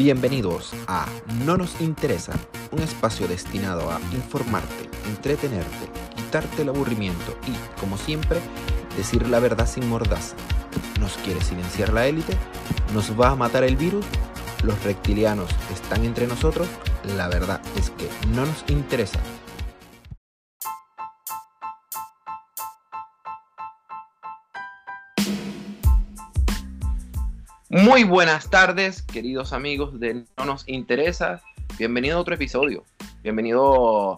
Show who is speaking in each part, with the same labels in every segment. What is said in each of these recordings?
Speaker 1: Bienvenidos a No nos interesa, un espacio destinado a informarte, entretenerte, quitarte el aburrimiento y, como siempre, decir la verdad sin mordaza. ¿Nos quiere silenciar la élite? ¿Nos va a matar el virus? ¿Los reptilianos están entre nosotros? La verdad es que no nos interesa. Muy buenas tardes, queridos amigos de No Nos Interesa. Bienvenido a otro episodio. Bienvenido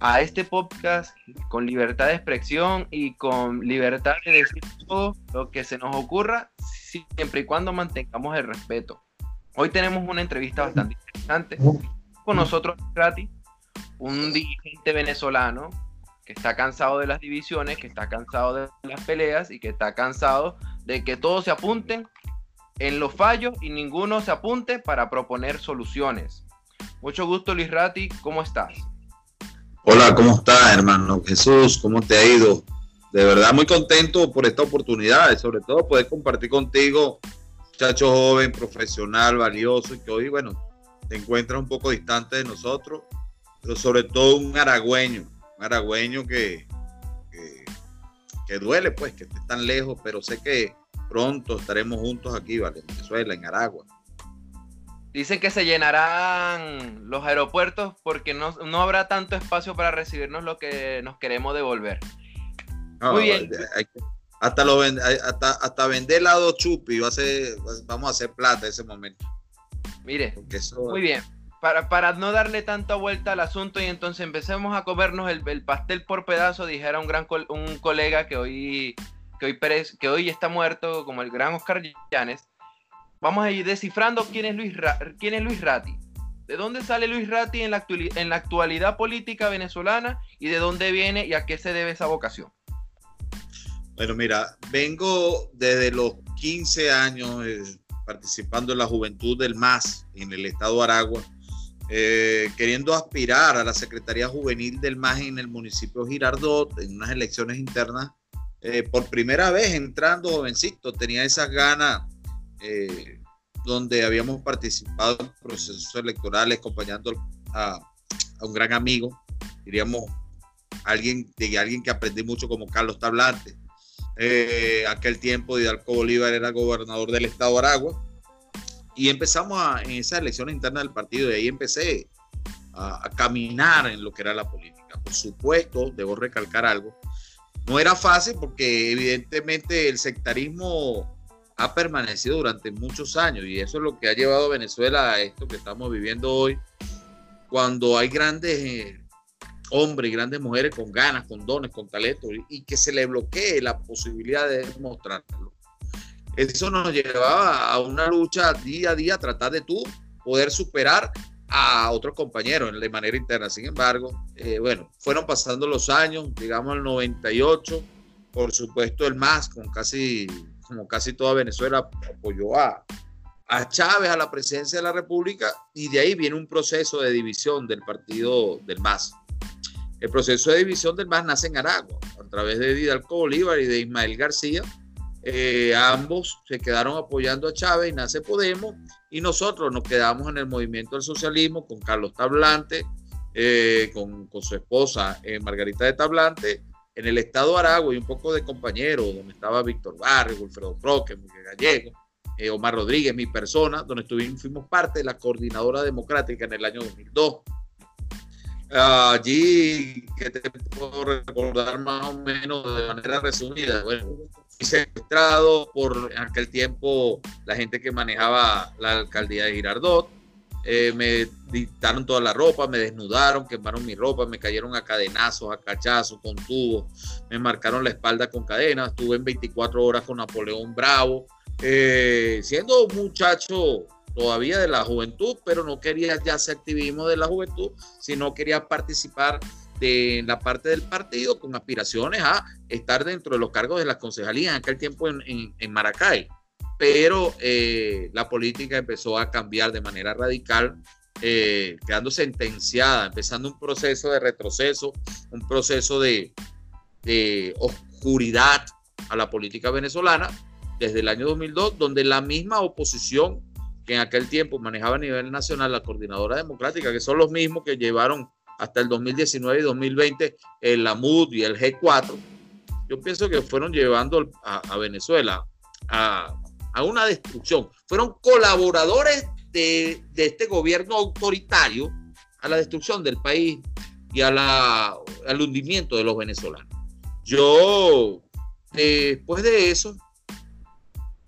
Speaker 1: a este podcast con libertad de expresión y con libertad de decir todo lo que se nos ocurra, siempre y cuando mantengamos el respeto. Hoy tenemos una entrevista bastante interesante con nosotros, gratis, un dirigente venezolano que está cansado de las divisiones, que está cansado de las peleas y que está cansado de que todos se apunten en los fallos y ninguno se apunte para proponer soluciones. Mucho gusto, Luis Ratti, ¿cómo estás?
Speaker 2: Hola, ¿cómo estás, hermano Jesús? ¿Cómo te ha ido? De verdad, muy contento por esta oportunidad y sobre todo poder compartir contigo, muchacho joven, profesional, valioso y que hoy, bueno, te encuentras un poco distante de nosotros, pero sobre todo un aragüeño, un aragüeño que, que, que duele, pues, que esté tan lejos, pero sé que pronto estaremos juntos aquí, ¿vale? En Venezuela, en Aragua.
Speaker 1: Dicen que se llenarán los aeropuertos porque no, habrá tanto espacio para recibirnos lo que nos queremos devolver.
Speaker 2: Muy bien. hasta, lo, hasta, hasta vender lado chupi, va a ser, vamos a hacer plata en ese momento.
Speaker 1: Mire, muy bien. Para, para, no darle tanta vuelta al asunto y entonces empecemos a comernos el, el pastel por pedazo, dijera un gran un colega que hoy que hoy, que hoy está muerto, como el gran Oscar Llanes, vamos a ir descifrando quién es Luis, quién es Luis Ratti. ¿De dónde sale Luis Ratti en la, en la actualidad política venezolana y de dónde viene y a qué se debe esa vocación?
Speaker 2: Bueno, mira, vengo desde los 15 años eh, participando en la juventud del MAS en el estado de Aragua, eh, queriendo aspirar a la Secretaría Juvenil del MAS en el municipio Girardot en unas elecciones internas eh, por primera vez entrando jovencito, tenía esas ganas eh, donde habíamos participado en procesos electorales acompañando a, un gran amigo, diríamos, alguien, de alguien que aprendí mucho como Carlos Tablante. Eh, aquel tiempo Hidalgo Bolívar era gobernador del estado de Aragua y empezamos en esa elección interna del partido y ahí empecé a, a, caminar en lo que era la política. Por supuesto, debo recalcar algo, no era fácil porque evidentemente el sectarismo ha permanecido durante muchos años y eso es lo que ha llevado a Venezuela a esto que estamos viviendo hoy, cuando hay grandes eh, hombres y grandes mujeres con ganas, con dones, con talento y que se le bloquee la posibilidad de demostrarlo. Eso nos llevaba a una lucha día a día, tratar de tú poder superar a otros compañeros de manera interna. Sin embargo, eh, bueno, fueron pasando los años, digamos el 98, por supuesto el MAS, con casi, como casi toda Venezuela, apoyó a, a Chávez a la presidencia de la República y de ahí viene un proceso de división del partido del MAS. El proceso de división del MAS nace en Aragua, a través de Hidalgo Bolívar y de Ismael García, eh, ambos se quedaron apoyando a Chávez y nace Podemos y nosotros nos quedamos en el movimiento del socialismo con Carlos Tablante, eh, con, su esposa eh, Margarita de Tablante, en el estado de Aragua y un poco de compañeros, donde estaba Víctor Barrio, Wilfredo Croque, Miguel Gallego, Omar Rodríguez, mi persona, donde estuvimos, fuimos parte de la coordinadora democrática en el año 2002. Allí, que te puedo recordar más o menos de manera resumida, bueno, secuestrado por aquel tiempo la gente que manejaba la alcaldía de Girardot. Eh, me dictaron toda la ropa, me desnudaron, quemaron mi ropa, me cayeron a cadenazos, a cachazos, con tubos, me marcaron la espalda con cadenas. Estuve en 24 horas con Napoleón Bravo, eh, siendo muchacho todavía de la juventud, pero no quería ya hacer activismo de la juventud, sino quería participar de la parte del partido con aspiraciones a estar dentro de los cargos de las concejalías en aquel tiempo en, Maracay. Pero eh, la política empezó a cambiar de manera radical, eh, quedando sentenciada, empezando un proceso de retroceso, un proceso de, oscuridad a la política venezolana desde el año 2002, donde la misma oposición que en aquel tiempo manejaba a nivel nacional la coordinadora democrática, que son los mismos que llevaron hasta el 2019 y 2020 el AMUD y el G4, yo pienso que fueron llevando a, Venezuela a, una destrucción. Fueron colaboradores de, este gobierno autoritario a la destrucción del país y a la, al hundimiento de los venezolanos. Yo, después de eso,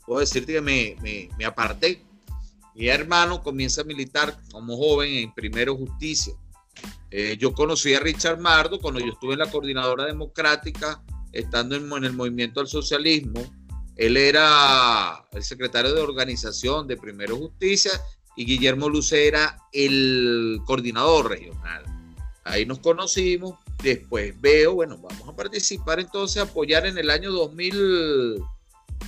Speaker 2: puedo decirte que me, me aparté. Mi hermano comienza a militar como joven en Primero Justicia. Eh, yo conocí a Richard Mardo cuando yo estuve en la Coordinadora Democrática, estando en, el movimiento al socialismo. Él era el secretario de organización de Primero Justicia y Guillermo Luce era el coordinador regional. Ahí nos conocimos. Después veo, bueno, vamos a participar entonces, a apoyar en el año 2000,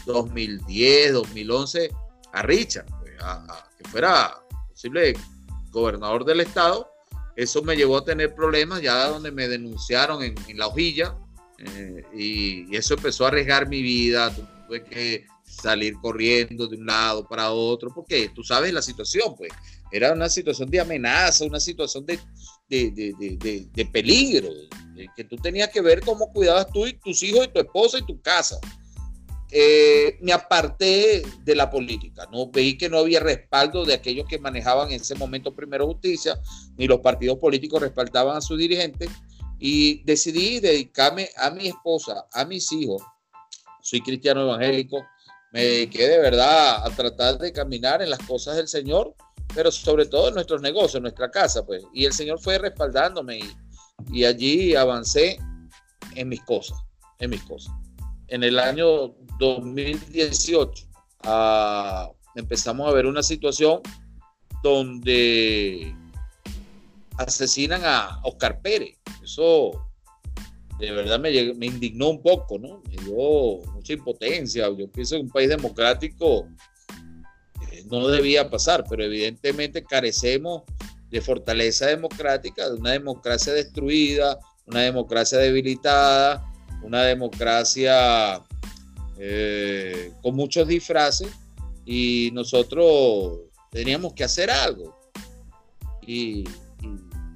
Speaker 2: 2010, 2011 a Richard, pues, a, que fuera posible gobernador del estado. Eso me llevó a tener problemas ya donde me denunciaron en, la hojilla eh, y, eso empezó a arriesgar mi vida. Tuve que salir corriendo de un lado para otro porque tú sabes la situación, pues era una situación de amenaza, una situación de, de, de peligro, que tú tenías que ver cómo cuidabas tú y tus hijos y tu esposa y tu casa. Eh, me aparté de la política. No veí que no había respaldo de aquellos que manejaban en ese momento Primero Justicia, ni los partidos políticos respaldaban a sus dirigentes, y decidí dedicarme a mi esposa, a mis hijos. Soy cristiano evangélico, me dediqué de verdad a tratar de caminar en las cosas del Señor, pero sobre todo en nuestros negocios, en nuestra casa, pues. Y el Señor fue respaldándome y, y allí avancé en mis cosas, en mis cosas en el año 2018 ah, empezamos a ver una situación donde asesinan a Oscar Pérez. Eso de verdad me, indignó un poco, ¿no? Me dio mucha impotencia. Yo pienso que un país democrático eh, no debía pasar, pero evidentemente carecemos de fortaleza democrática, de una democracia destruida, una democracia debilitada, una democracia eh, con muchos disfraces y nosotros teníamos que hacer algo. Y,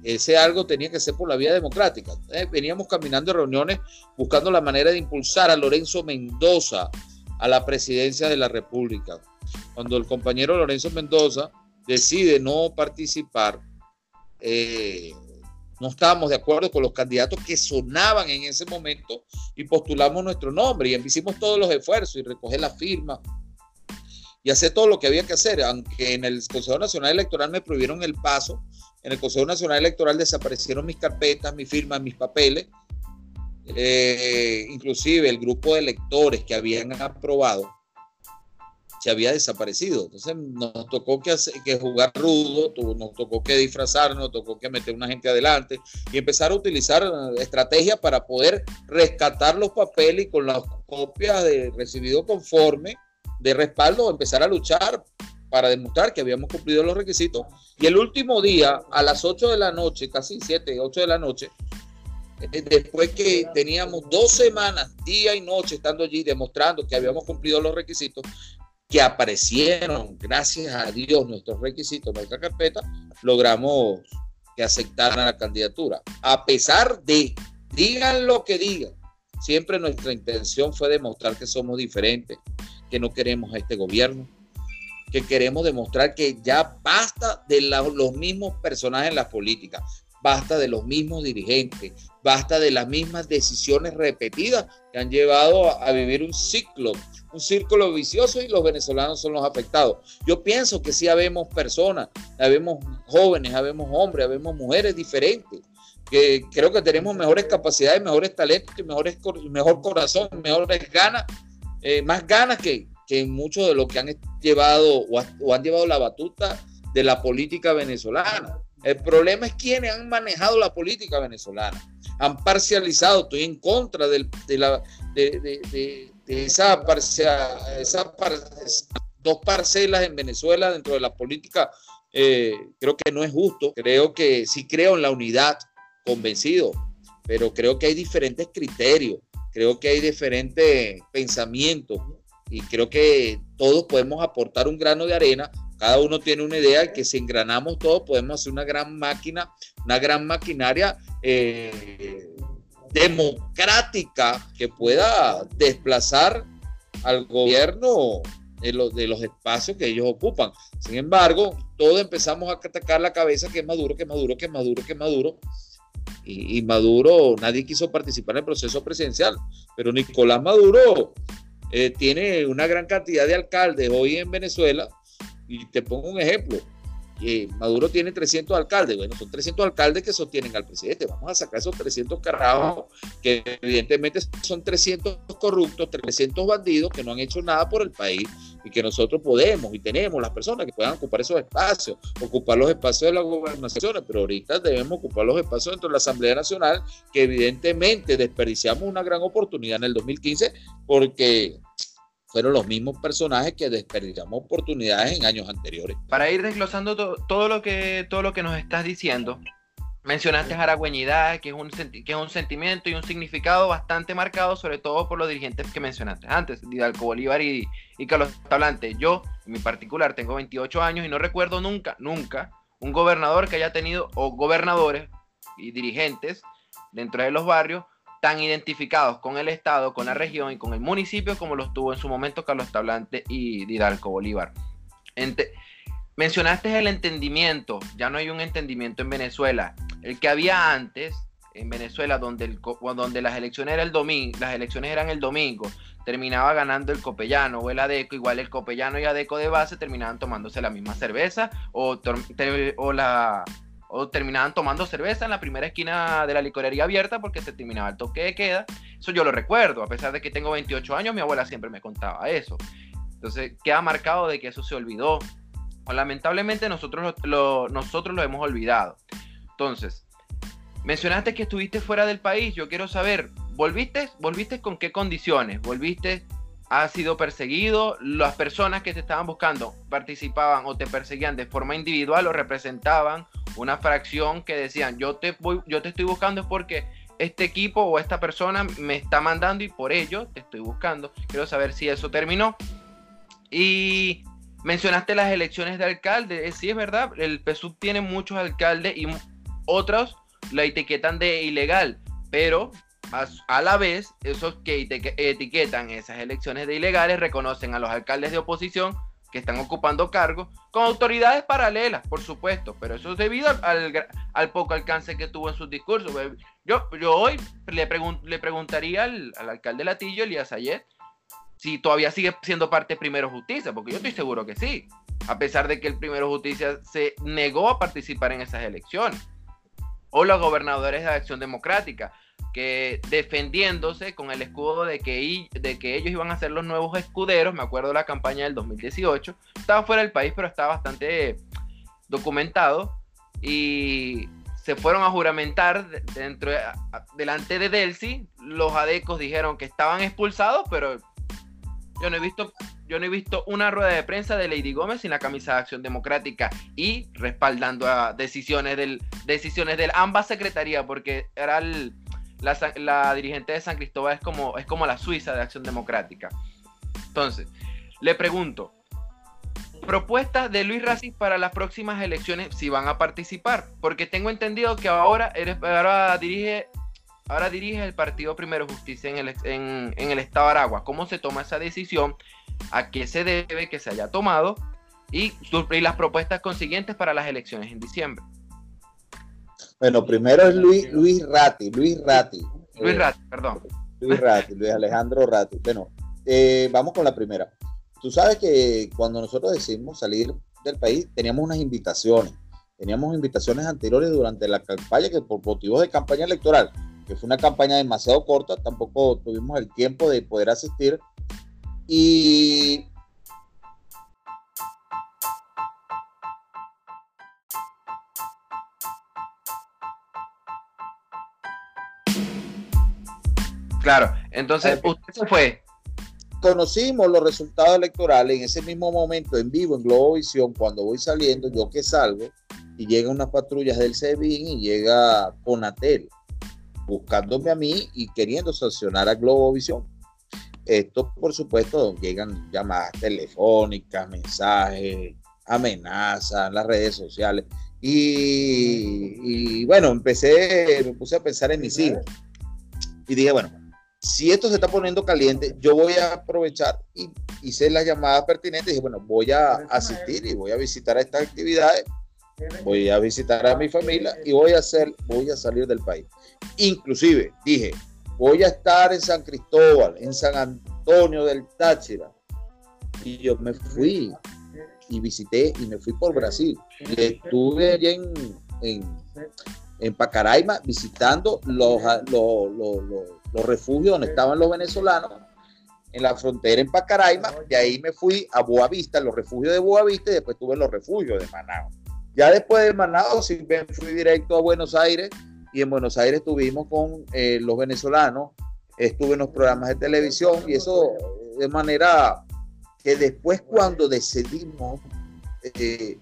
Speaker 2: ese algo tenía que ser por la vía democrática. Eh, veníamos caminando reuniones buscando la manera de impulsar a Lorenzo Mendoza a la presidencia de la República. Cuando el compañero Lorenzo Mendoza decide no participar, eh, no estábamos de acuerdo con los candidatos que sonaban en ese momento y postulamos nuestro nombre y hicimos todos los esfuerzos y recoger la firma y hacer todo lo que había que hacer, aunque en el Consejo Nacional Electoral me prohibieron el paso, en el Consejo Nacional Electoral desaparecieron mis carpetas, mis firmas, mis papeles, eh, inclusive el grupo de electores que habían aprobado se había desaparecido. Entonces nos tocó que, que jugar rudo, nos tocó que disfrazarnos, nos tocó que meter una gente adelante y empezar a utilizar eh, estrategias para poder rescatar los papeles y con las copias de recibido conforme de respaldo empezar a luchar para demostrar que habíamos cumplido los requisitos. Y el último día, a las 8 de la noche, casi 7, 8 de la noche, eh, después que teníamos dos semanas, día y noche, estando allí demostrando que habíamos cumplido los requisitos, que aparecieron, gracias a Dios, nuestros requisitos, nuestra carpeta, logramos que aceptaran la candidatura. A pesar de, digan lo que digan, siempre nuestra intención fue demostrar que somos diferentes, que no queremos a este gobierno, que queremos demostrar que ya basta de los mismos personajes en la política, basta de los mismos dirigentes, basta de las mismas decisiones repetidas que han llevado a vivir un ciclo un círculo vicioso y los venezolanos son los afectados. Yo pienso que sí habemos personas, habemos jóvenes, habemos hombres, habemos mujeres diferentes, que creo que tenemos mejores capacidades, mejores talentos, mejores, mejor corazón, mejores ganas, eh, más ganas que, que muchos de los que han llevado o, han llevado la batuta de la política venezolana. El problema es quienes han manejado la política venezolana. Han parcializado, estoy en contra de, la, de, esa, esa dos parcelas en Venezuela dentro de la política, eh, creo que no es justo. Creo que sí creo en la unidad, convencido, pero creo que hay diferentes criterios. creo que hay diferentes pensamientos y creo que todos podemos aportar un grano de arena. Cada uno tiene una idea que si engranamos todos podemos hacer una gran máquina, una gran maquinaria eh, democrática que pueda desplazar al gobierno de los, de los espacios que ellos ocupan. Sin embargo, todos empezamos a atacar la cabeza que es Maduro, que Maduro, que Maduro, que Maduro. Y, y, Maduro, nadie quiso participar en el proceso presidencial, pero Nicolás Maduro eh, tiene una gran cantidad de alcaldes hoy en Venezuela. Y te pongo un ejemplo. Maduro tiene 300 alcaldes. Bueno, son 300 alcaldes que sostienen al presidente. Vamos a sacar esos 300 carajos que evidentemente son 300 corruptos, 300 bandidos que no han hecho nada por el país y que nosotros podemos y tenemos las personas que puedan ocupar esos espacios, ocupar los espacios de las gobernaciones, pero ahorita debemos ocupar los espacios dentro de la Asamblea Nacional que evidentemente desperdiciamos una gran oportunidad en el 2015 porque fueron los mismos personajes que desperdiciamos oportunidades en años anteriores.
Speaker 1: Para ir desglosando todo, lo que, todo lo que nos estás diciendo, mencionaste aragüeñidad, que es, un que es un sentimiento y un significado bastante marcado, sobre todo por los dirigentes que mencionaste antes, Hidalgo Bolívar y, y Carlos Tablante. Yo, en mi particular, tengo 28 años y no recuerdo nunca, nunca, un gobernador que haya tenido, o gobernadores y dirigentes dentro de los barrios, tan identificados con el Estado, con la región y con el municipio como los tuvo en su momento Carlos Tablante y Hidalgo Bolívar. mencionaste el entendimiento, ya no hay un entendimiento en Venezuela. El que había antes en Venezuela, donde, las, elecciones era el las elecciones eran el domingo, terminaba ganando el copellano o el adeco, igual el copellano y adeco de base terminaban tomándose la misma cerveza o la o terminaban tomando cerveza en la primera esquina de la licorería abierta porque se terminaba el toque de queda. Eso yo lo recuerdo, a pesar de que tengo 28 años, mi abuela siempre me contaba eso. Entonces queda marcado de que eso se olvidó. O lamentablemente nosotros lo, nosotros lo hemos olvidado. Entonces, mencionaste que estuviste fuera del país. Yo quiero saber, ¿volviste? ¿Volviste con qué condiciones? ¿Volviste has sido perseguido, las personas que te estaban buscando participaban o te perseguían de forma individual o representaban una fracción que decían, yo te, voy, yo te estoy buscando porque este equipo o esta persona me está mandando y por ello te estoy buscando. Quiero saber si eso terminó. Y mencionaste las elecciones de alcalde. Eh, sí, es verdad, el PSUV tiene muchos alcaldes y otros la etiquetan de ilegal, pero a, la vez, esos que etiquetan esas elecciones de ilegales reconocen a los alcaldes de oposición que están ocupando cargos con autoridades paralelas, por supuesto, pero eso es debido al, poco alcance que tuvo en sus discursos. Yo, yo hoy le, le preguntaría al, alcalde Latillo, Elías Ayet, si todavía sigue siendo parte de Primero Justicia, porque yo estoy seguro que sí, a pesar de que el Primero Justicia se negó a participar en esas elecciones. O los gobernadores de Acción Democrática, que defendiéndose con el escudo de que, de que ellos iban a ser los nuevos escuderos, me acuerdo la campaña del 2018, estaba fuera del país, pero estaba bastante documentado y se fueron a juramentar dentro delante de Delcy, los adecos dijeron que estaban expulsados, pero yo no he visto yo no he visto una rueda de prensa de Lady Gómez sin la camisa de Acción Democrática y respaldando a decisiones del decisiones de ambas secretarías porque era la, dirigente de San Cristóbal es como, es como la Suiza de Acción Democrática. Entonces, le pregunto, propuestas de Luis Racis para las próximas elecciones si van a participar, porque tengo entendido que ahora, eres, ahora dirige ahora dirige el partido Primero Justicia en el, en, el estado de Aragua. ¿Cómo se toma esa decisión? ¿A qué se debe que se haya tomado? Y, y las propuestas consiguientes para las elecciones en diciembre.
Speaker 2: Bueno, primero es Luis, Luis Ratti, Luis Ratti.
Speaker 1: Luis eh, Ratti, perdón.
Speaker 2: Luis Ratti, Luis Alejandro Ratti. Bueno, eh, vamos con la primera. Tú sabes que cuando nosotros decidimos salir del país, teníamos unas invitaciones. Teníamos invitaciones anteriores durante la campaña, que por motivos de campaña electoral, que fue una campaña demasiado corta, tampoco tuvimos el tiempo de poder asistir. Y
Speaker 1: Claro, entonces usted se fue.
Speaker 2: Conocimos los resultados electorales en ese mismo momento en vivo en Globovisión, cuando voy saliendo, yo que salgo, y llegan unas patrullas del SEBIN y llega Conatel. buscándome a mí y queriendo sancionar a Globovisión. Esto, por supuesto, llegan llamadas telefónicas, mensajes, amenazas, en las redes sociales. Y, bueno, empecé, me puse a pensar en mis hijos. Y dije, bueno, si esto se está poniendo caliente, yo voy a aprovechar y hice las llamadas pertinentes. Y dije, bueno, voy a asistir y voy a visitar a estas actividades, voy a visitar a mi familia y voy a hacer, voy a salir del país. Inclusive dije, voy a estar en San Cristóbal, en San Antonio del Táchira. Y yo me fui y visité y me fui por Brasil. Y estuve allí en, en, en Pacaraima visitando los, los, los, los, refugios donde estaban los venezolanos en la frontera en Pacaraima, de ahí me fui a Boavista, los refugios de Boavista, y después estuve en los refugios de Manao. Ya después de Manao, sí me fui directo a Buenos Aires, y en Buenos Aires estuvimos con eh, los venezolanos, estuve en los programas de televisión, y eso de manera que después cuando decidimos eh,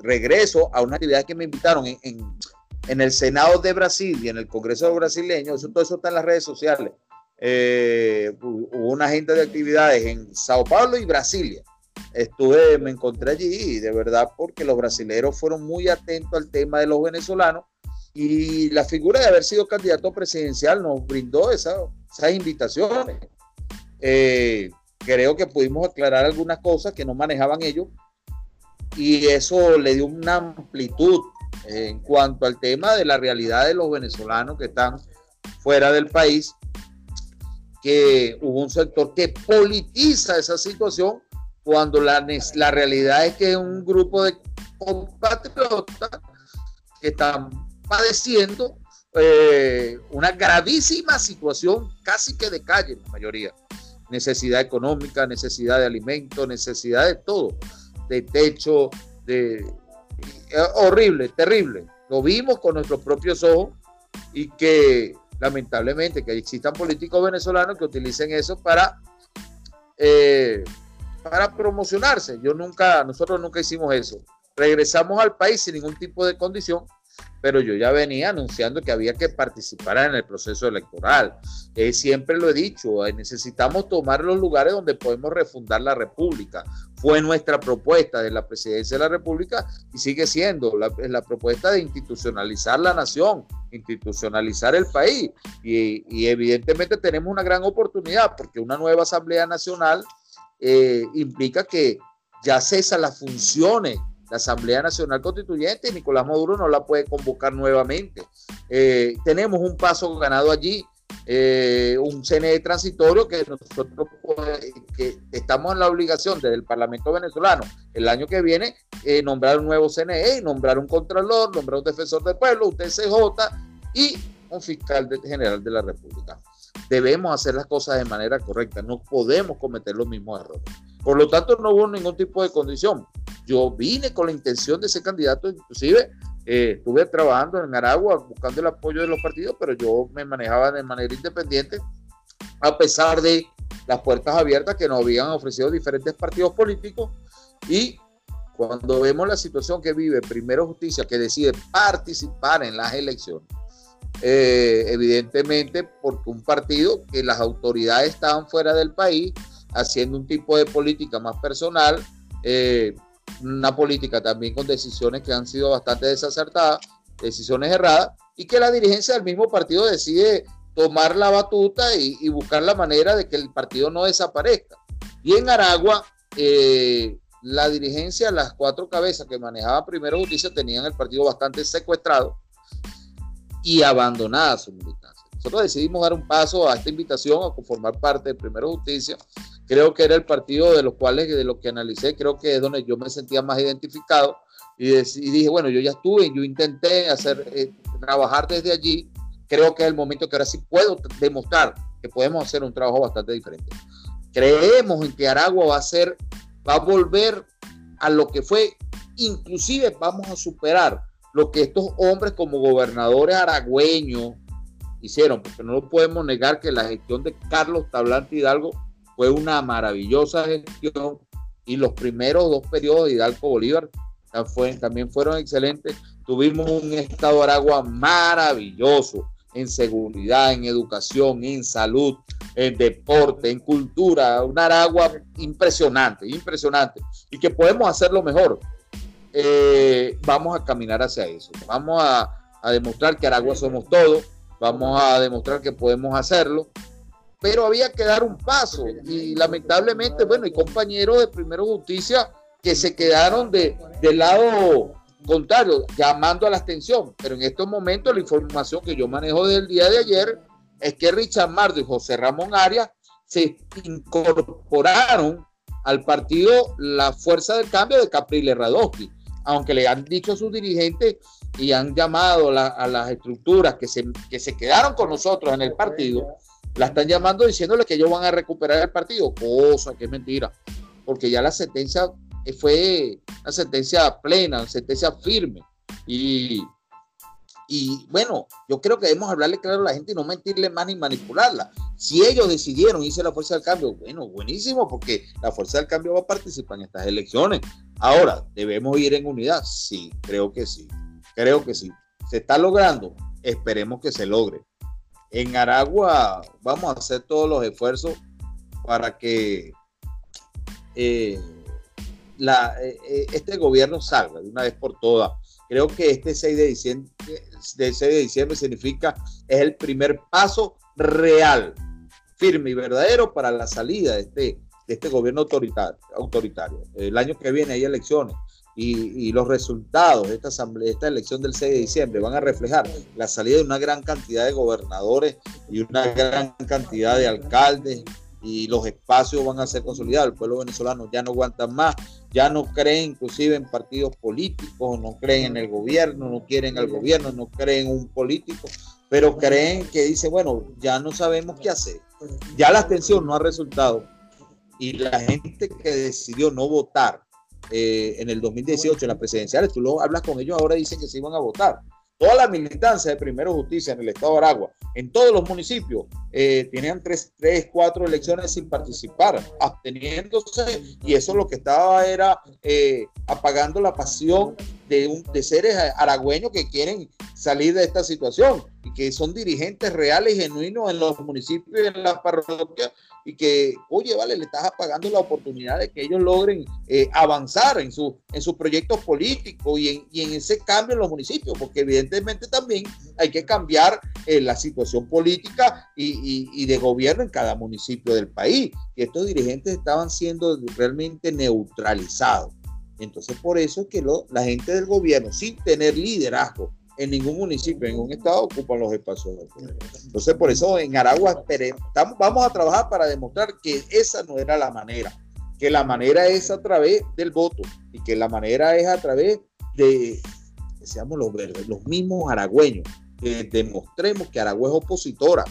Speaker 2: regreso a una actividad que me invitaron en, en, el Senado de Brasil y en el Congreso brasileño, eso, todo eso está en las redes sociales. Eh, hubo una agenda de actividades en Sao Paulo y Brasilia. Estuve, me encontré allí y de verdad porque los brasileños fueron muy atentos al tema de los venezolanos y la figura de haber sido candidato presidencial nos brindó esa, esas invitaciones. Eh, creo que pudimos aclarar algunas cosas que no manejaban ellos y eso le dio una amplitud en cuanto al tema de la realidad de los venezolanos que están fuera del país, que hubo un sector que politiza esa situación cuando la, la realidad es que es un grupo de compatriotas que están padeciendo eh, una gravísima situación casi que de calle, la mayoría necesidad económica, necesidad de alimento, necesidad de todo, de techo, de horrible, terrible. Lo vimos con nuestros propios ojos y que lamentablemente que existan políticos venezolanos que utilicen eso para eh, para promocionarse. Yo nunca, nosotros nunca hicimos eso. Regresamos al país sin ningún tipo de condición pero yo ya venía anunciando que había que participar en el proceso electoral. Eh, siempre lo he dicho, eh, necesitamos tomar los lugares donde podemos refundar la República. Fue nuestra propuesta de la presidencia de la República y sigue siendo la, la propuesta de institucionalizar la nación, institucionalizar el país. Y, evidentemente tenemos una gran oportunidad porque una nueva Asamblea Nacional eh, implica que ya cesan las funciones la Asamblea Nacional Constituyente, Nicolás Maduro no la puede convocar nuevamente. Eh, tenemos un paso ganado allí, eh, un CNE transitorio que nosotros que estamos en la obligación desde el Parlamento venezolano el año que viene eh, nombrar un nuevo CNE, nombrar un contralor, nombrar un defensor del pueblo, un TCJ y un fiscal general de la República. Debemos hacer las cosas de manera correcta, no podemos cometer los mismos errores. Por lo tanto, no hubo ningún tipo de condición. Yo vine con la intención de ser candidato, inclusive eh, estuve trabajando en Aragua buscando el apoyo de los partidos, pero yo me manejaba de manera independiente, a pesar de las puertas abiertas que nos habían ofrecido diferentes partidos políticos. Y cuando vemos la situación que vive Primero Justicia, que decide participar en las elecciones, eh, evidentemente porque un partido que las autoridades estaban fuera del país, haciendo un tipo de política más personal, eh, una política también con decisiones que han sido bastante desacertadas, decisiones erradas, y que la dirigencia del mismo partido decide tomar la batuta y, buscar la manera de que el partido no desaparezca. Y en Aragua, eh, la dirigencia, las cuatro cabezas que manejaba Primero Justicia, tenían el partido bastante secuestrado y abandonada su militancia. Nosotros decidimos dar un paso a esta invitación a conformar parte de Primero Justicia creo que era el partido de los cuales, de lo que analicé, creo que es donde yo me sentía más identificado y, dije, bueno, yo ya estuve, yo intenté hacer, eh, trabajar desde allí, creo que es el momento que ahora sí puedo demostrar que podemos hacer un trabajo bastante diferente. Creemos en que Aragua va a ser, va a volver a lo que fue, inclusive vamos a superar lo que estos hombres como gobernadores aragüeños hicieron, porque no lo podemos negar que la gestión de Carlos Tablante Hidalgo fue una maravillosa gestión y los primeros dos periodos de Hidalgo Bolívar también fueron excelentes. Tuvimos un estado de Aragua maravilloso en seguridad, en educación, en salud, en deporte, en cultura, un Aragua impresionante, impresionante, y que podemos hacerlo mejor. Eh, vamos a caminar hacia eso. Vamos a, demostrar que Aragua somos todos, vamos a demostrar que podemos hacerlo, pero había que dar un paso. Y lamentablemente, bueno, hay compañeros de Primero Justicia que se quedaron de, del lado contrario, llamando a la abstención, pero en estos momentos la información que yo manejo del día de ayer es que Richard Mardo y José Ramón Arias se incorporaron al partido La Fuerza del Cambio de Capriles Radowski aunque le han dicho a sus dirigentes y han llamado a las estructuras que se, que se quedaron con nosotros en el partido, la están llamando diciéndole que ellos van a recuperar el partido, cosa que es mentira, porque ya la sentencia fue una sentencia plena, una sentencia firme. Y, y bueno, yo creo que debemos hablarle claro a la gente y no mentirle más ni manipularla. Si ellos decidieron irse la Fuerza del Cambio, bueno, buenísimo, porque la Fuerza del Cambio va a participar en estas elecciones. Ahora, ¿debemos ir en unidad? Sí, creo que sí. Creo que sí. ¿Se está logrando? Esperemos que se logre. En Aragua vamos a hacer todos los esfuerzos para que eh, la, eh, eh, este gobierno salga de una vez por todas. Creo que este 6 de diciembre, de 6 de diciembre significa, es el primer paso real, firme y verdadero para la salida de este, de este gobierno autoritario, autoritario. El año que viene hay elecciones y, los resultados de esta, asamblea, esta elección del 6 de diciembre van a reflejar la salida de una gran cantidad de gobernadores y una gran cantidad de alcaldes y los espacios van a ser consolidados. El pueblo venezolano ya no aguanta más, ya no cree inclusive en partidos políticos, no creen en el gobierno, no quieren al gobierno, no creen en un político, pero creen que dice, bueno, ya no sabemos qué hacer. Ya la abstención no ha resultado y la gente que decidió no votar eh, en el 2018 en las presidenciales, tú lo hablas con ellos ahora dicen que se iban a votar. Toda la militancia de Primero Justicia en el estado de Aragua, en todos los municipios, eh, tenían tres, tres, cuatro elecciones sin participar, absteniéndose, y eso lo que estaba era eh, apagando la pasión de, un, de seres aragüeños que quieren salir de esta situación que son dirigentes reales y genuinos en los municipios y en las parroquias y que, oye, vale, le estás apagando la oportunidad de que ellos logren eh, avanzar en, su, en sus proyectos políticos y en, y en, ese cambio en los municipios, porque evidentemente también hay que cambiar eh, la situación política y, y, de gobierno en cada municipio del país. Y estos dirigentes estaban siendo realmente neutralizados. Entonces, por eso es que lo, la gente del gobierno, sin tener liderazgo, en ningún municipio, en ningún estado ocupan los espacios. Entonces, por eso en Aragua estamos, vamos a trabajar para demostrar que esa no era la manera, que la manera es a través del voto y que la manera es a través de seamos los, los mismos aragüeños, que demostremos que Aragua es opositora,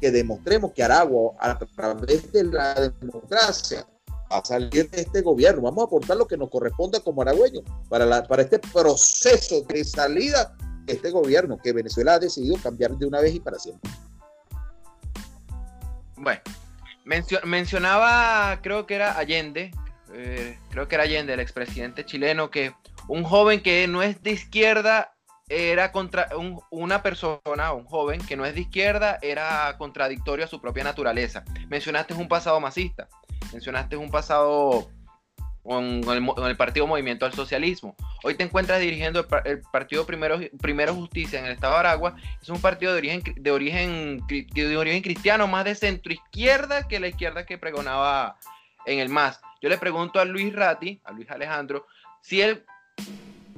Speaker 2: que demostremos que Aragua a través de la democracia va a salir de este gobierno. Vamos a aportar lo que nos corresponde como aragüeños para, la, para este proceso de salida este gobierno que Venezuela ha decidido cambiar de una vez y para siempre.
Speaker 1: Bueno, mencionaba, creo que era Allende, eh, creo que era Allende, el expresidente chileno, que un joven que no es de izquierda era contra una persona, un joven que no es de izquierda, era contradictorio a su propia naturaleza. Mencionaste un pasado masista, mencionaste un pasado con, el, partido Movimiento al Socialismo. Hoy te encuentras dirigiendo el, partido Primero, Justicia en el estado de Aragua. Es un partido de origen cristiano, más de centro izquierda que la izquierda que pregonaba en el MAS. Yo le pregunto a Luis Ratti, a Luis Alejandro, si él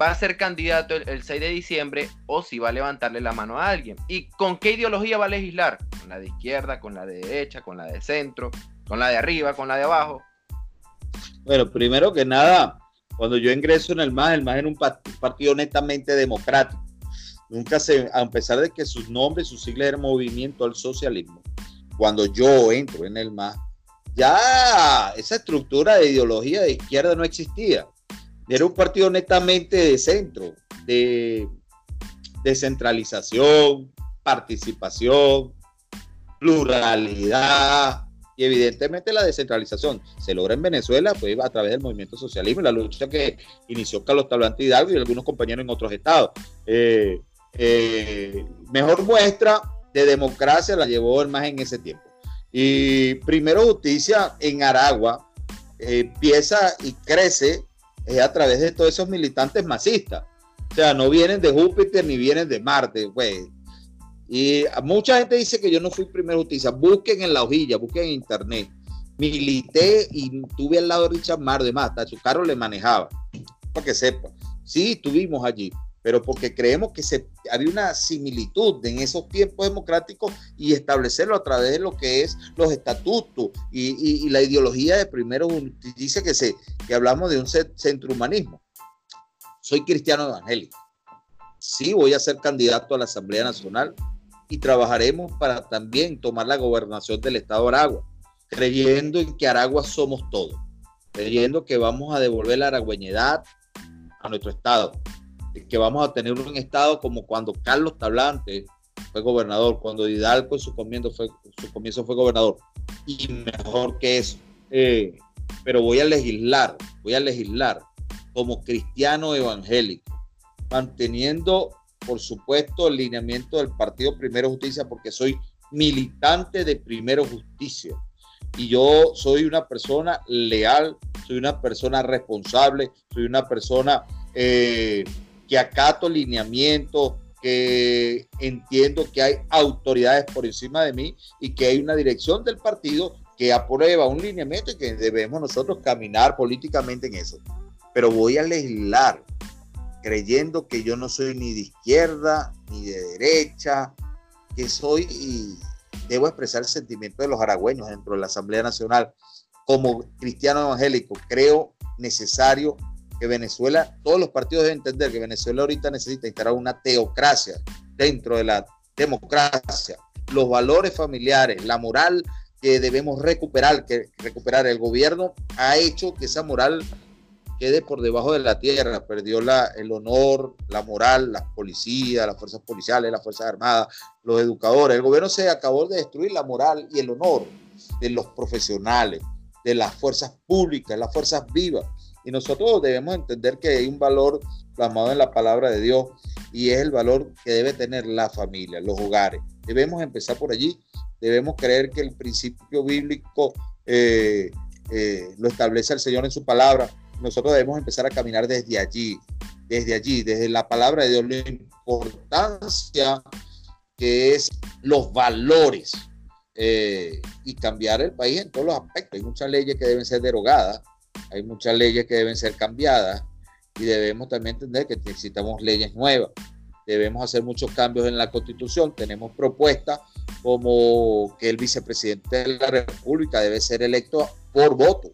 Speaker 1: va a ser candidato el, el 6 de diciembre o si va a levantarle la mano a alguien. ¿Y con qué ideología va a legislar? ¿Con la de izquierda, con la de derecha, con la de centro, con la de arriba, con la de abajo?
Speaker 2: Bueno, primero que nada, cuando yo ingreso en el MAS, el MAS era un partido netamente democrático. Nunca se, a pesar de que sus nombres, sus siglas eran Movimiento al Socialismo, cuando yo entro en el MAS, ya esa estructura de ideología de izquierda no existía. Era un partido netamente de centro, de descentralización, participación, pluralidad, evidentemente la descentralización se logra en Venezuela pues, a través del movimiento socialismo y la lucha que inició Carlos Tablante Hidalgo y algunos compañeros en otros estados. Eh, eh, mejor muestra de democracia la llevó el más en ese tiempo. Y primero justicia en Aragua eh, empieza y crece eh, a través de todos esos militantes masistas. O sea, no vienen de Júpiter ni vienen de Marte, güey. Y mucha gente dice que yo no fui primero justicia. Busquen en la hojilla, busquen en internet. Milité y tuve al lado de Richard Mar, de más, hasta su carro le manejaba, para que sepa. Sí, estuvimos allí, pero porque creemos que había una similitud en esos tiempos democráticos y establecerlo a través de lo que es los estatutos y, la ideología de primero dice que, se, que hablamos de un centro humanismo. Soy cristiano evangélico. Sí, voy a ser candidato a la Asamblea Nacional y trabajaremos para también tomar la gobernación del Estado de Aragua, creyendo en que Aragua somos todos, creyendo que vamos a devolver la aragüeñedad a nuestro Estado, que vamos a tener un estado como cuando Carlos Tablante fue gobernador, cuando Hidalgo en su comienzo fue, su comienzo fue gobernador, y mejor que eso. Eh, pero voy a legislar, voy a legislar como cristiano evangélico, manteniendo, por supuesto, el lineamiento del Partido Primero Justicia, porque soy militante de Primero Justicia. Y yo soy una persona leal, soy una persona responsable, soy una persona eh, que acato lineamientos, que entiendo que hay autoridades por encima de mí y que hay una dirección del partido que aprueba un lineamiento y que debemos nosotros caminar políticamente en eso. Pero voy a legislar creyendo que yo no soy ni de izquierda ni de derecha, que soy y debo expresar el sentimiento de los aragüeños dentro de la Asamblea Nacional. Como cristiano evangélico, creo necesario que Venezuela, todos los partidos deben entender que Venezuela ahorita necesita instalar una teocracia dentro de la democracia, los valores familiares, la moral que debemos recuperar, que recuperar el gobierno ha hecho que esa moral quede por debajo de la tierra, perdió la, el honor, la moral, las policías, las fuerzas policiales, las fuerzas armadas, los educadores. El gobierno se acabó de destruir la moral y el honor de los profesionales, de las fuerzas públicas, las fuerzas vivas. Y nosotros debemos entender que hay un valor plasmado en la palabra de Dios y es el valor que debe tener la familia, los hogares. Debemos empezar por allí. Debemos creer que el principio bíblico eh, eh, lo establece el Señor en su palabra. Nosotros debemos empezar a caminar desde allí, desde allí, desde la palabra de Dios, la importancia que es los valores eh, y cambiar el país en todos los aspectos. Hay muchas leyes que deben ser derogadas hay muchas leyes que deben ser cambiadas y debemos también entender que necesitamos leyes nuevas. Debemos hacer muchos cambios en la constitución. Tenemos propuestas como que el vicepresidente de la República debe ser electo por voto.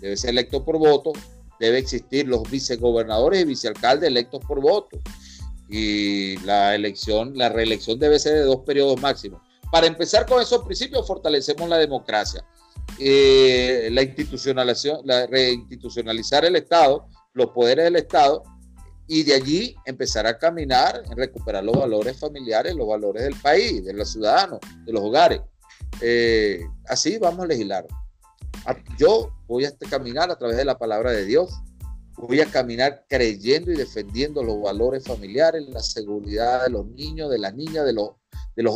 Speaker 2: Debe ser electo por voto. Debe existir los vicegobernadores y vicealcaldes electos por voto. Y la elección, la reelección debe ser de dos periodos máximos. Para empezar con esos principios, fortalecemos la democracia eh, la institucionalización, la reinstitucionalizar el Estado, los poderes del Estado, y de allí empezar a caminar en recuperar los valores familiares, los valores del país, de los ciudadanos, de los hogares. Eh, así vamos a legislar. Yo voy a caminar a través de la palabra de Dios, voy a caminar creyendo y defendiendo los valores familiares, la seguridad de los niños, de las niñas, de los,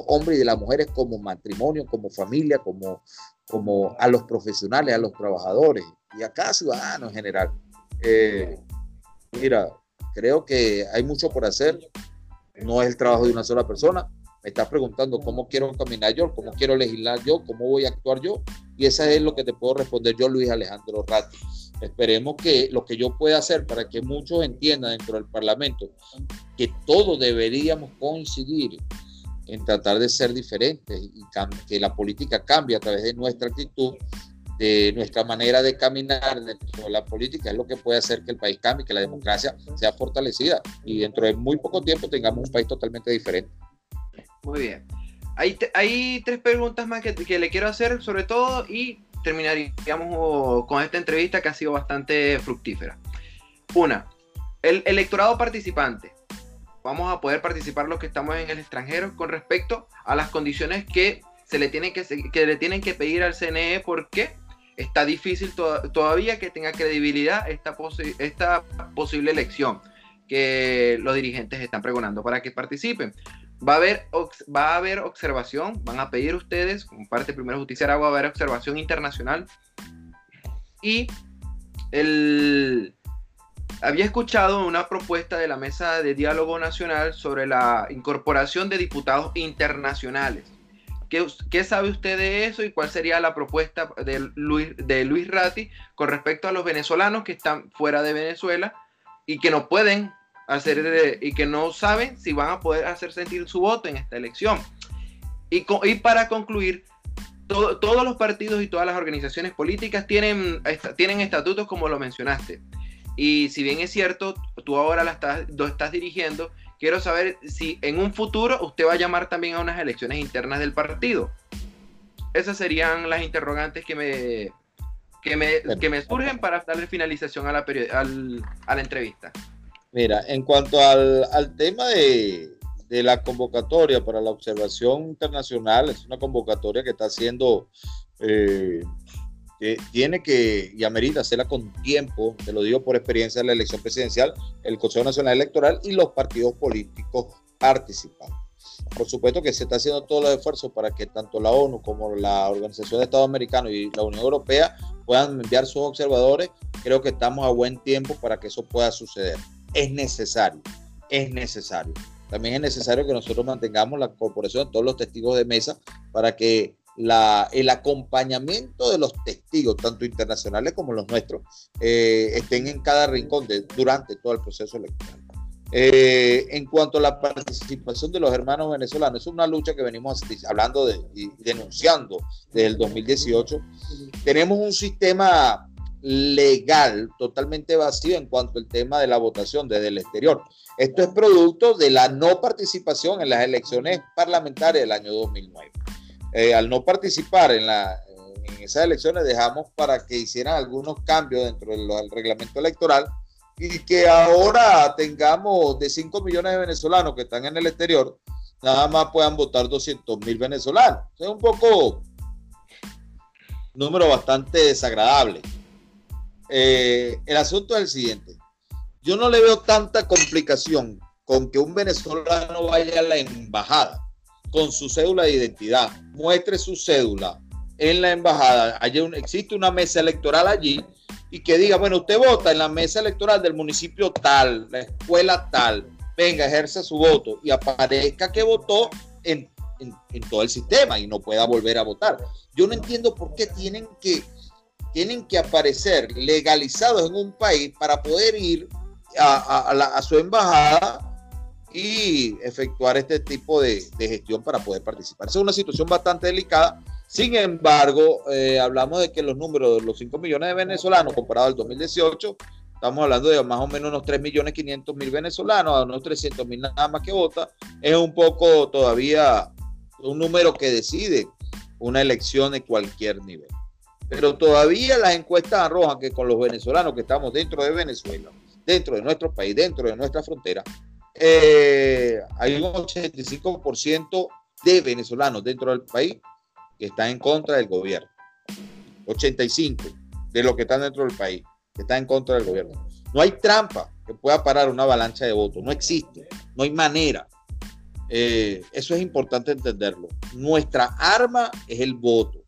Speaker 2: hombres y de las mujeres como matrimonio, como familia, como, como a los profesionales, a los trabajadores y a cada ciudadano en general. Eh, mira, creo que hay mucho por hacer. No es el trabajo de una sola persona. Me estás preguntando cómo quiero caminar yo, cómo quiero legislar yo, cómo voy a actuar yo. Y eso es lo que te puedo responder yo, Luis Alejandro Ratti. Esperemos que lo que yo pueda hacer para que muchos entiendan dentro del Parlamento que todos deberíamos coincidir en tratar de ser diferentes y que la política cambie a través de nuestra actitud, de nuestra manera de caminar dentro de la política, es lo que puede hacer que el país cambie, que la democracia sea fortalecida y dentro de muy poco tiempo tengamos un país totalmente diferente.
Speaker 1: Muy bien. Hay, hay tres preguntas más que, que le quiero hacer sobre todo y terminaríamos con esta entrevista que ha sido bastante fructífera. Una, el electorado participante vamos a poder participar los que estamos en el extranjero con respecto a las condiciones que se le tienen que, que le tienen que pedir al CNE porque está difícil todavía que tenga credibilidad esta, esta posible elección que los dirigentes están pregonando para que participen. Va a haber, va a haber observación, van a pedir ustedes, como parte del primer justicia va a haber observación internacional. Y el, había escuchado una propuesta de la Mesa de Diálogo Nacional sobre la incorporación de diputados internacionales. ¿Qué, ¿Qué, sabe usted de eso y cuál sería la propuesta de Luis, de Luis Ratti con respecto a los venezolanos que están fuera de Venezuela y que no pueden hacer y que no saben si van a poder hacer sentir su voto en esta elección? Y, y para concluir, todos los partidos y todas las organizaciones políticas tienen, tienen estatutos como lo mencionaste. Y si bien es cierto, tú ahora la estás, lo estás dirigiendo, quiero saber si en un futuro usted va a llamar también a unas elecciones internas del partido. Esas serían las interrogantes que me, que me, que me surgen para darle finalización a la, a la entrevista.
Speaker 2: Mira, en cuanto al, tema de, la convocatoria para la observación internacional, es una convocatoria que está haciendo eh, tiene que y amerita hacerla con tiempo, te lo digo por experiencia de la elección presidencial, el Consejo Nacional Electoral y los partidos políticos participan. Por supuesto que se está haciendo todos los esfuerzos para que tanto la ONU como la Organización de Estados Americanos y la Unión Europea puedan enviar sus observadores. Creo que estamos a buen tiempo para que eso pueda suceder. Es necesario, es necesario. También es necesario que nosotros mantengamos la corporación de todos los testigos de mesa para que el acompañamiento de los testigos, tanto internacionales como los nuestros, eh, estén en cada rincón de, durante todo el proceso electoral. Eh, en cuanto a la participación de los hermanos venezolanos, es una lucha que venimos hablando de, y denunciando desde el 2018. Tenemos un sistema legal totalmente vacío en cuanto al tema de la votación desde el exterior. Esto es producto de la no participación en las elecciones parlamentarias del año 2009. Eh, al no participar en, la, en esas elecciones, dejamos para que hicieran algunos cambios dentro del, reglamento electoral y que ahora tengamos de 5 millones de venezolanos que están en el exterior, nada más puedan votar 200 mil venezolanos. Es un poco número bastante desagradable. Eh, el asunto es el siguiente. Yo no le veo tanta complicación con que un venezolano vaya a la embajada con su cédula de identidad, muestre su cédula en la embajada, un, existe una mesa electoral allí y que diga, bueno, usted vota en la mesa electoral del municipio tal, la escuela tal, venga, ejerza su voto y aparezca que votó en, todo el sistema y no pueda volver a votar. Yo no entiendo por qué tienen que, tienen que aparecer legalizados en un país para poder ir a, su embajada y efectuar este tipo de, gestión para poder participar. es una situación bastante delicada. Sin embargo, eh, hablamos de que los números de los 5 millones de venezolanos comparado al 2018, estamos hablando de más o menos unos 3 millones 500 mil venezolanos, a unos 300 mil nada más que vota, es un poco todavía un número que decide una elección de cualquier nivel. Pero todavía las encuestas arrojan que con los venezolanos que estamos dentro de Venezuela, dentro de nuestro país, dentro de nuestra frontera, eh, hay un 85% de venezolanos dentro del país que están en contra del gobierno. 85 de los que están dentro del país que están en contra del gobierno. No hay trampa que pueda parar una avalancha de votos. No existe. No hay manera. Eh, eso es importante entenderlo. Nuestra arma es el voto.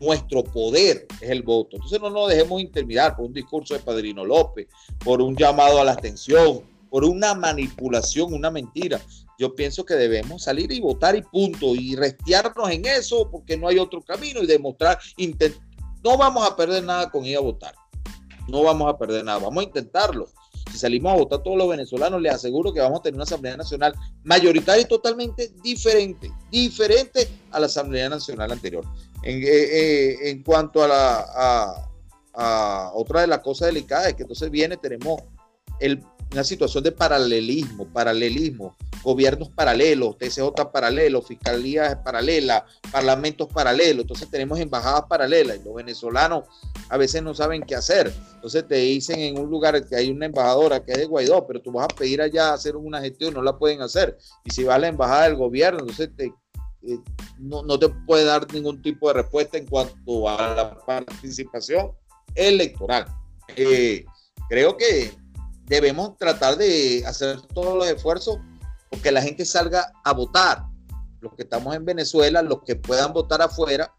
Speaker 2: Nuestro poder es el voto. Entonces no nos dejemos intimidar por un discurso de Padrino López, por un llamado a la atención, por una manipulación, una mentira. Yo pienso que debemos salir y votar y punto, y restearnos en eso porque no hay otro camino y demostrar, no vamos a perder nada con ir a votar, no vamos a perder nada, vamos a intentarlo. Si salimos a votar todos los venezolanos, les aseguro que vamos a tener una Asamblea Nacional mayoritaria y totalmente diferente, diferente a la Asamblea Nacional anterior. En, eh, eh, en cuanto a la a, a otra de las cosas delicadas, es que entonces viene, tenemos el una situación de paralelismo, paralelismo, gobiernos paralelos, TCJ paralelos, fiscalías paralelas, parlamentos paralelos, entonces tenemos embajadas paralelas y los venezolanos a veces no saben qué hacer. Entonces te dicen en un lugar que hay una embajadora que es de Guaidó, pero tú vas a pedir allá hacer una gestión, no la pueden hacer. Y si va a la embajada del gobierno, entonces te, eh, no, no te puede dar ningún tipo de respuesta en cuanto a la participación electoral. Eh, creo que debemos tratar de hacer todos los esfuerzos porque la gente salga a votar. Los que estamos en Venezuela, los que puedan votar afuera,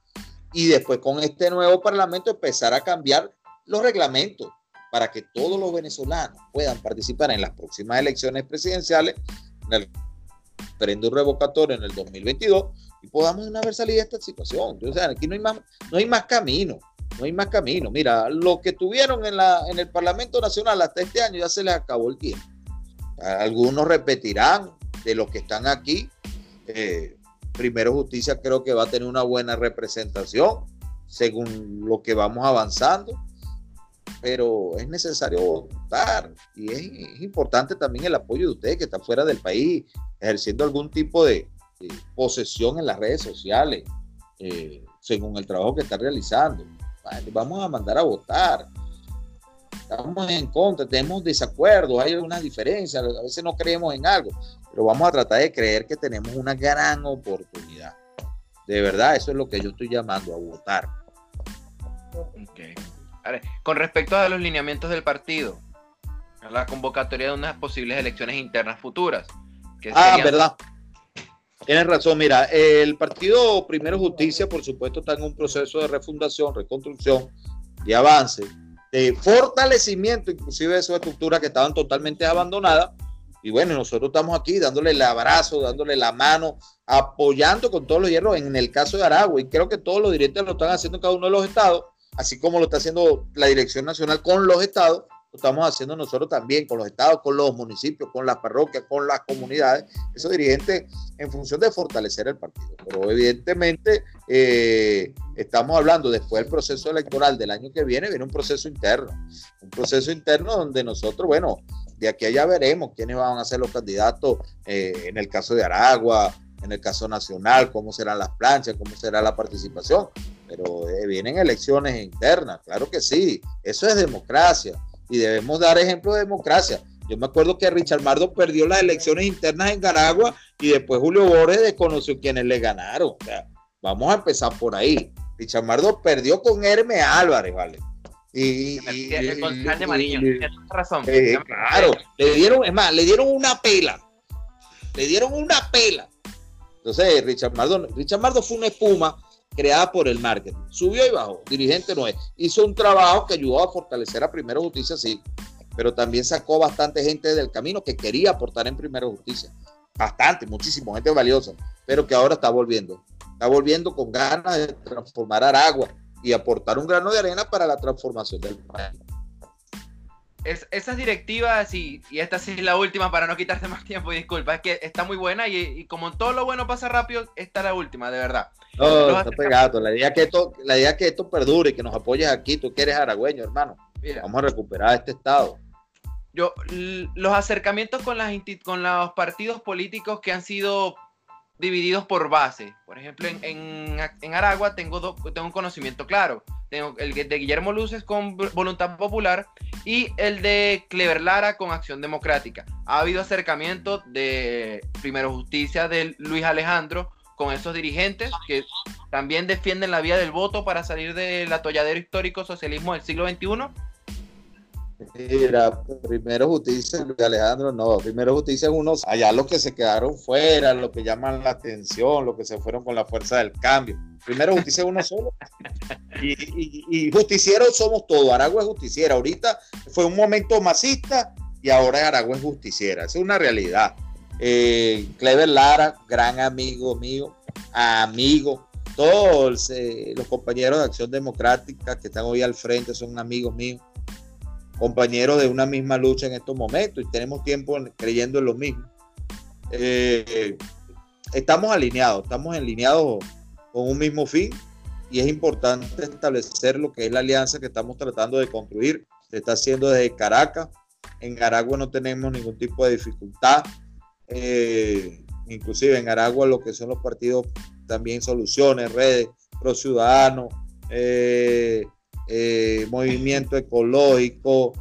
Speaker 2: y después con este nuevo parlamento empezar a cambiar los reglamentos para que todos los venezolanos puedan participar en las próximas elecciones presidenciales, en el referéndum revocatorio en el 2022 y podamos una vez salir de esta situación. O sea, aquí no hay más, no hay más camino, no hay más camino. Mira, lo que tuvieron en, la, en el Parlamento Nacional hasta este año ya se les acabó el tiempo. Algunos repetirán de los que están aquí. Eh, Primero Justicia creo que va a tener una buena representación según lo que vamos avanzando, pero es necesario votar y es, importante también el apoyo de ustedes que están fuera del país, ejerciendo algún tipo de, posesión en las redes sociales, eh, según el trabajo que están realizando. Vamos a mandar a votar estamos en contra, tenemos desacuerdos, hay algunas diferencias, a veces no creemos en algo, pero vamos a tratar de creer que tenemos una gran oportunidad. De verdad, eso es lo que yo estoy llamando a votar.
Speaker 1: Okay. con respecto a los lineamientos del partido, a la convocatoria de unas posibles elecciones internas futuras.
Speaker 2: ah, verdad. Tienes razón, mira, el partido Primero Justicia, por supuesto, está en un proceso de refundación, reconstrucción, de avance de fortalecimiento, inclusive de sus estructuras que estaban totalmente abandonadas. Y bueno, nosotros estamos aquí dándole el abrazo, dándole la mano, apoyando con todos los hierros en el caso de Aragua. Y creo que todos los dirigentes lo están haciendo en cada uno de los estados, así como lo está haciendo la Dirección Nacional con los estados estamos haciendo nosotros también con los estados, con los municipios, con las parroquias, con las comunidades, esos dirigentes en función de fortalecer el partido. Pero evidentemente eh, estamos hablando después del proceso electoral del año que viene, viene un proceso interno, un proceso interno donde nosotros, bueno, de aquí allá veremos quiénes van a ser los candidatos eh, en el caso de Aragua, en el caso nacional, cómo serán las planchas, cómo será la participación. Pero eh, vienen elecciones internas, claro que sí, eso es democracia y debemos dar ejemplo de democracia. Yo me acuerdo que Richard Mardo perdió las elecciones internas en Garagua y después Julio Borges desconoció quienes le ganaron. vamos a empezar por ahí. Richard Mardo perdió con Hermes Álvarez, ¿vale?
Speaker 1: Y, el concejal de Mariño, razón.
Speaker 2: Eh, claro, le dieron, es más, le dieron una pela. Le dieron una pela. Entonces, Richard Mardo, Richard Mardo fue una espuma creada por el marketing. Subió y bajó, dirigente no es. Hizo un trabajo que ayudó a fortalecer a Primero Justicia, sí, pero también sacó bastante gente del camino que quería aportar en Primero Justicia. Bastante, muchísima gente valiosa, pero que ahora está volviendo. Está volviendo con ganas de transformar Aragua y aportar un grano de arena para la transformación del país.
Speaker 1: Es, esas directivas, y, y, esta sí es la última para no quitarte más tiempo, disculpa, es que está muy buena y, y como todo lo bueno pasa rápido, esta es la última, de verdad.
Speaker 2: No, está pegado. La idea, que esto, la idea que esto perdure, que nos apoyes aquí, tú que eres aragüeño, hermano. Vamos a recuperar este estado.
Speaker 1: Yo, los acercamientos con, las, con los partidos políticos que han sido divididos por base. Por ejemplo, en, en, Aragua tengo, tengo un conocimiento claro. Tengo el de Guillermo Luces con Voluntad Popular y el de Clever Lara con Acción Democrática. Ha habido acercamiento de Primero Justicia de Luis Alejandro con esos dirigentes que también defienden la vía del voto para salir del atolladero histórico socialismo del siglo XXI?
Speaker 2: Mira, primero justicia, Luis Alejandro, no, primero justicia unos, allá los que se quedaron fuera, los que llaman la atención, los que se fueron con la fuerza del cambio. Primero justicia uno solo. Y, justicieros somos todos, Aragua es justiciera. Ahorita fue un momento masista y ahora Aragua es justiciera. Es una realidad. Eh, Clever Lara, gran amigo mío, amigo. Todos eh, los compañeros de Acción Democrática que están hoy al frente son amigos míos, compañeros de una misma lucha en estos momentos y tenemos tiempo creyendo en lo mismo. Eh, estamos alineados, estamos alineados con un mismo fin y es importante establecer lo que es la alianza que estamos tratando de construir. Se está haciendo desde Caracas. En Aragua no tenemos ningún tipo de dificultad eh, inclusive en Aragua lo que son los partidos también soluciones, redes, pro ciudadano, eh, eh, movimiento ecológico.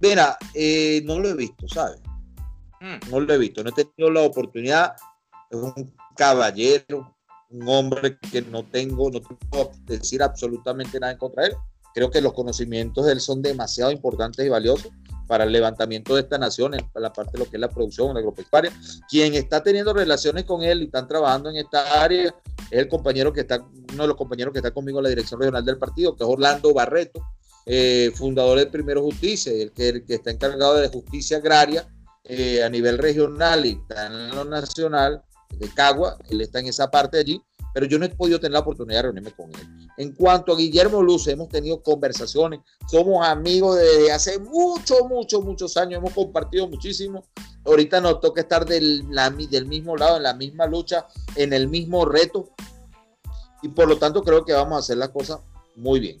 Speaker 2: mira, no lo he visto, ¿sabes? Mm. No lo he visto, no he tenido la oportunidad. Es un caballero, un hombre que no tengo, no puedo decir absolutamente nada en contra de él. Creo que los conocimientos de él son demasiado importantes y valiosos para el levantamiento de esta nación, en la parte de lo que es la producción agropecuaria. Quien está teniendo relaciones con él y están trabajando en esta área es el compañero que está, uno de los compañeros que está conmigo en la dirección regional del partido, que es Orlando Barreto, eh, fundador de Primero Justicia, el que, está encargado de justicia agraria eh, a nivel regional y en lo nacional de Cagua, él está en esa parte allí, pero yo no he podido tener la oportunidad de reunirme con él. En cuanto a Guillermo Luz, hemos tenido conversaciones, somos amigos desde hace muchos, muchos, muchos años, hemos compartido muchísimo. Ahorita nos toca estar del, del mismo lado, en la misma lucha, en el mismo reto, y por lo tanto creo que vamos a hacer las cosas muy bien.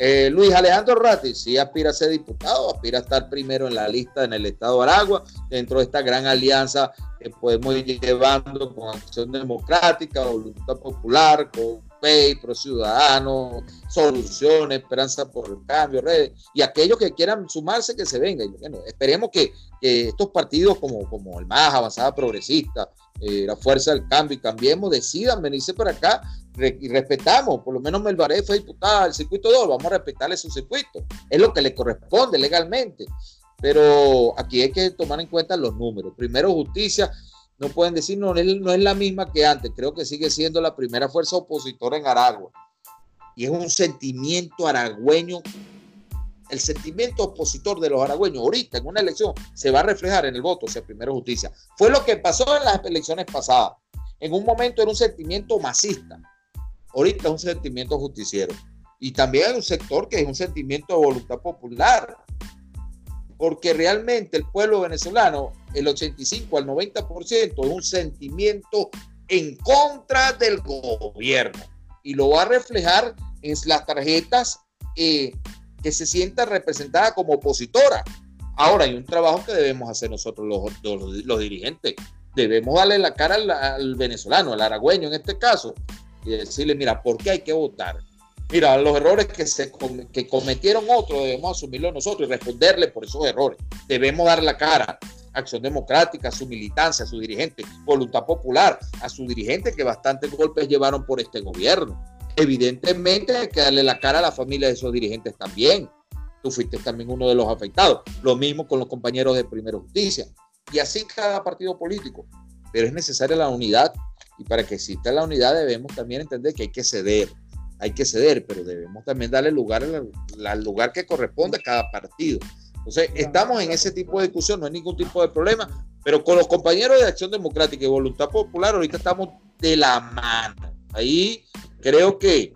Speaker 2: Eh, Luis Alejandro Ratti sí aspira a ser diputado, aspira a estar primero en la lista en el estado de Aragua, dentro de esta gran alianza que podemos ir llevando con Acción Democrática, Voluntad Popular, con PEI, Pro Ciudadano, Soluciones, Esperanza por el Cambio, Redes, y aquellos que quieran sumarse, que se vengan. Bueno, esperemos que, estos partidos como, como el más avanzada progresista, eh, la Fuerza del Cambio y Cambiemos decidan venirse para acá y respetamos, por lo menos Melbaré fue diputada del circuito 2, vamos a respetarle su circuito, es lo que le corresponde legalmente, pero aquí hay que tomar en cuenta los números. Primero, justicia, no pueden decir, no, no es la misma que antes, creo que sigue siendo la primera fuerza opositora en Aragua, y es un sentimiento aragüeño el sentimiento opositor de los aragüeños ahorita en una elección se va a reflejar en el voto hacia Primero Justicia. Fue lo que pasó en las elecciones pasadas. En un momento era un sentimiento masista, ahorita es un sentimiento justiciero. Y también hay un sector que es un sentimiento de voluntad popular, porque realmente el pueblo venezolano, el 85 al 90% es un sentimiento en contra del gobierno. Y lo va a reflejar en las tarjetas eh, que se sienta representada como opositora. Ahora hay un trabajo que debemos hacer nosotros los, los, dirigentes. Debemos darle la cara al, venezolano, al aragüeño en este caso, y decirle, mira, ¿por qué hay que votar? Mira, los errores que, se, que cometieron otros debemos asumirlos nosotros y responderle por esos errores. Debemos dar la cara. Acción Democrática, a su militancia, a su dirigente, Voluntad Popular, a su dirigente que bastantes golpes llevaron por este gobierno. Evidentemente hay que darle la cara a la familia de esos dirigentes también. Tú fuiste también uno de los afectados. Lo mismo con los compañeros de Primera Justicia. Y así cada partido político. Pero es necesaria la unidad y para que exista la unidad debemos también entender que hay que ceder, hay que ceder, pero debemos también darle lugar al, lugar que corresponde a cada partido. Entonces, estamos en ese tipo de discusión, no hay ningún tipo de problema, pero con los compañeros de Acción Democrática y Voluntad Popular, ahorita estamos de la mano. Ahí creo que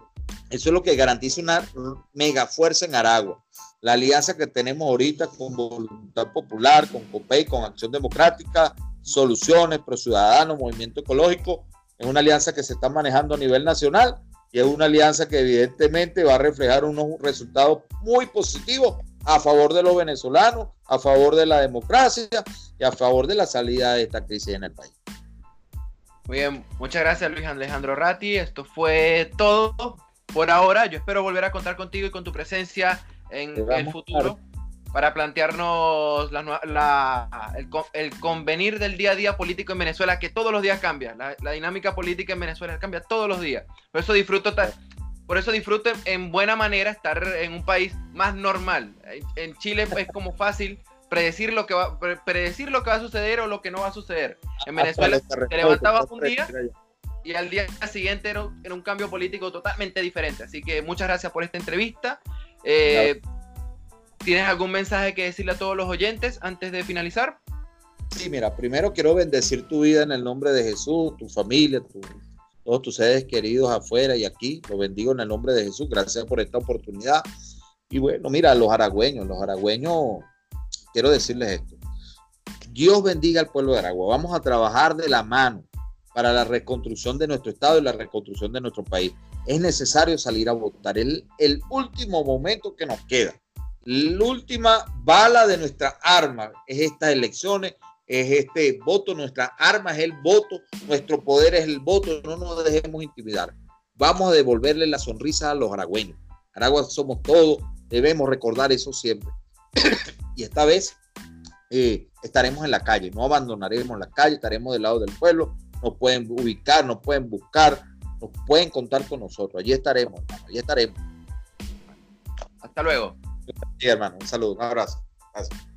Speaker 2: eso es lo que garantiza una mega fuerza en Aragua. La alianza que tenemos ahorita con Voluntad Popular, con COPEI, con Acción Democrática, Soluciones, Pro Ciudadanos, Movimiento Ecológico, es una alianza que se está manejando a nivel nacional y es una alianza que evidentemente va a reflejar unos resultados muy positivos a favor de los venezolanos, a favor de la democracia y a favor de la salida de esta crisis en el país.
Speaker 1: Muy bien, muchas gracias Luis Alejandro Ratti. Esto fue todo por ahora. Yo espero volver a contar contigo y con tu presencia en el futuro para plantearnos el, convenir del día a día político en Venezuela, que todos los días cambia. La, dinámica política en Venezuela cambia todos los días. Por eso disfruto, por eso disfruto en buena manera estar en un país más normal. En Chile es como fácil predecir lo que va, predecir lo que va a suceder o lo que no va a suceder. En Venezuela te levantabas un día y al día siguiente era, un cambio político totalmente diferente. Así que muchas gracias por esta entrevista. Eh, ¿Tienes algún mensaje que decirle a todos los oyentes antes de finalizar?
Speaker 2: Sí, mira, primero quiero bendecir tu vida en el nombre de Jesús, tu familia, todos tus seres queridos afuera y aquí. Lo bendigo en el nombre de Jesús. Gracias por esta oportunidad. Y bueno, mira, los aragüeños, los aragüeños, quiero decirles esto. Dios bendiga al pueblo de Aragua. Vamos a trabajar de la mano para la reconstrucción de nuestro Estado y la reconstrucción de nuestro país. Es necesario salir a votar. El, el último momento que nos queda la última bala de nuestra arma es estas elecciones, es este voto, nuestra arma es el voto, nuestro poder es el voto, no nos dejemos intimidar. Vamos a devolverle la sonrisa a los aragüeños. Aragua somos todos, debemos recordar eso siempre. y esta vez eh, estaremos en la calle, no abandonaremos la calle, estaremos del lado del pueblo, nos pueden ubicar, nos pueden buscar, nos pueden contar con nosotros. Allí estaremos, hermano, allí estaremos.
Speaker 1: Hasta luego.
Speaker 2: Sí, hermano, un saludo, un abrazo. Gracias.